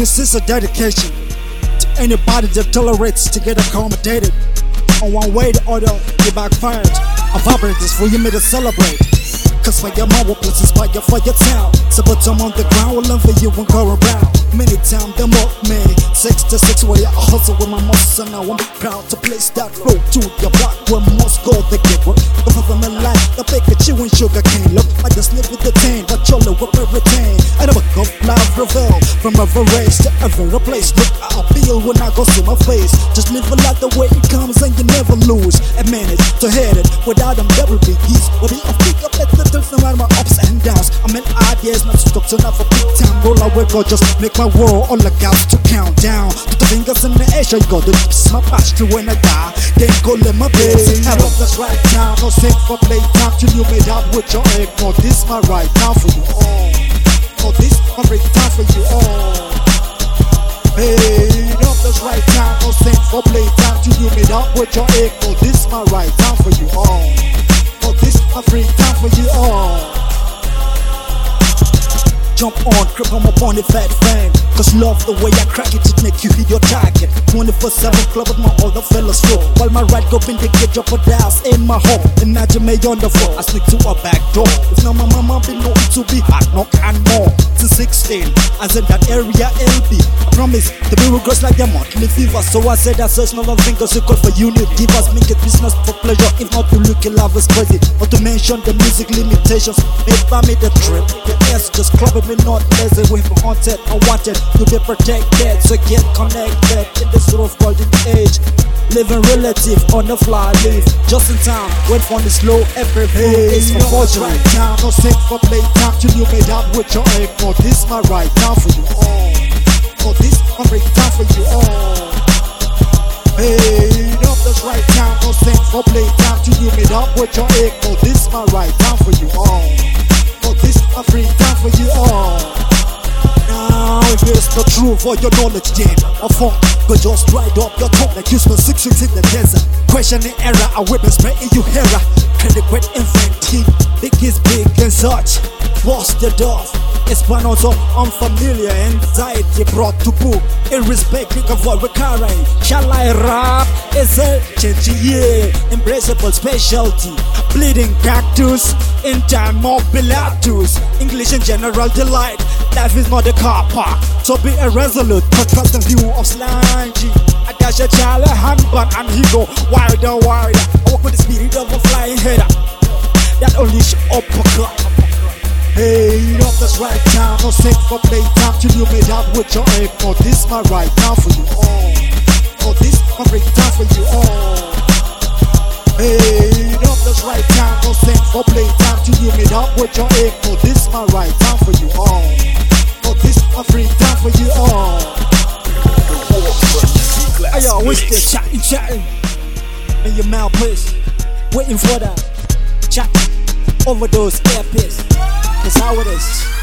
This is a dedication to anybody that tolerates to get accommodated. On one way or the other, you backfired. I vibrate this for you me to celebrate. Cause your mama, please inspire for your town. So put them on the ground, will love for you and go around. Many times them up me. Six to six way I hustle with my muscle now. I'm proud to place that flow to your block where most go the get work. The for my life, the you and sugar cane. Look, I just live with the tan, but you'll know what we retain. I never go live reveal from every race to every place. Look, I feel when I go see my face. Just live a life the way it comes and you never lose. And manage to head it without them double biggies. Will be a pick up at the difference matter my ups and downs. I'm an ideas, not stuck to enough for big time. Roll away, go just make my world all the got to count down. Put the fingers in the air, show you go to lips, my posture when I die. Then go let my base. Have up that's right now no set for play time till you made up with your egg. No, this my right now for you all. No, this my right time for you with your. No, this my right time for you all. No, this my free time for you all. Jump on, crip on my pony fat fang. Cause love the way I crack it, it make you hit your target. 24 7 club with my older fellas flow. While my right go in the drop a dials in my home. Imagine me on the floor, I sneak to a back door. If now my mama be known to be hot, knock and more. To 16, as in that area. I promise the grows like a monthly fever. So I said I search no one fingers equal for unit. Give us make it business for pleasure. If not, you look love is crazy. Not to mention the music limitations made by me the trip. The S just clubbing me not lazy. We for haunted, I wanted to be protected. So get connected in this sort of golden age. Living relative on the fly leaf. Just in time, wait for the slow every hey, is for forgery. Right time, no set for play time till you made up with your egg. No, this my right time for you all. No, this my right time for you all. Hey, no, that's right time, no set for play time till you made up with your egg. No, this my right time for you all. No, this my free time for you all. Now if it's not true for your knowledge, then a funk go just dried up your tongue like you spent six weeks in the desert. Questioning error, a weapon spraying you hera. Credit great inventing, big is big and such. What's the dove? Espanos of unfamiliar anxiety brought to book. Irrespective of what we're carrying. Shall I rap? Is a change, yeah. Embraceable specialty. Bleeding cactus in time of Pilatus. English in general delight. Life is not a car park, so be irresolute. Contrast the view of slangy. I dash a child, a handbag, and he go wider, wider. I walk with the no set for play time till you made up with your egg. No, oh, this my right time for you all. No, this my time for you all. Hey, up that's right time, no set for play time till you made up with your egg. No, this my right time for you all. No, this my free time for you all. Hey, yo, what's this? Chatting, chatting. In your mouth, please. Waiting for that. Chat over those earpiece. That's how it is.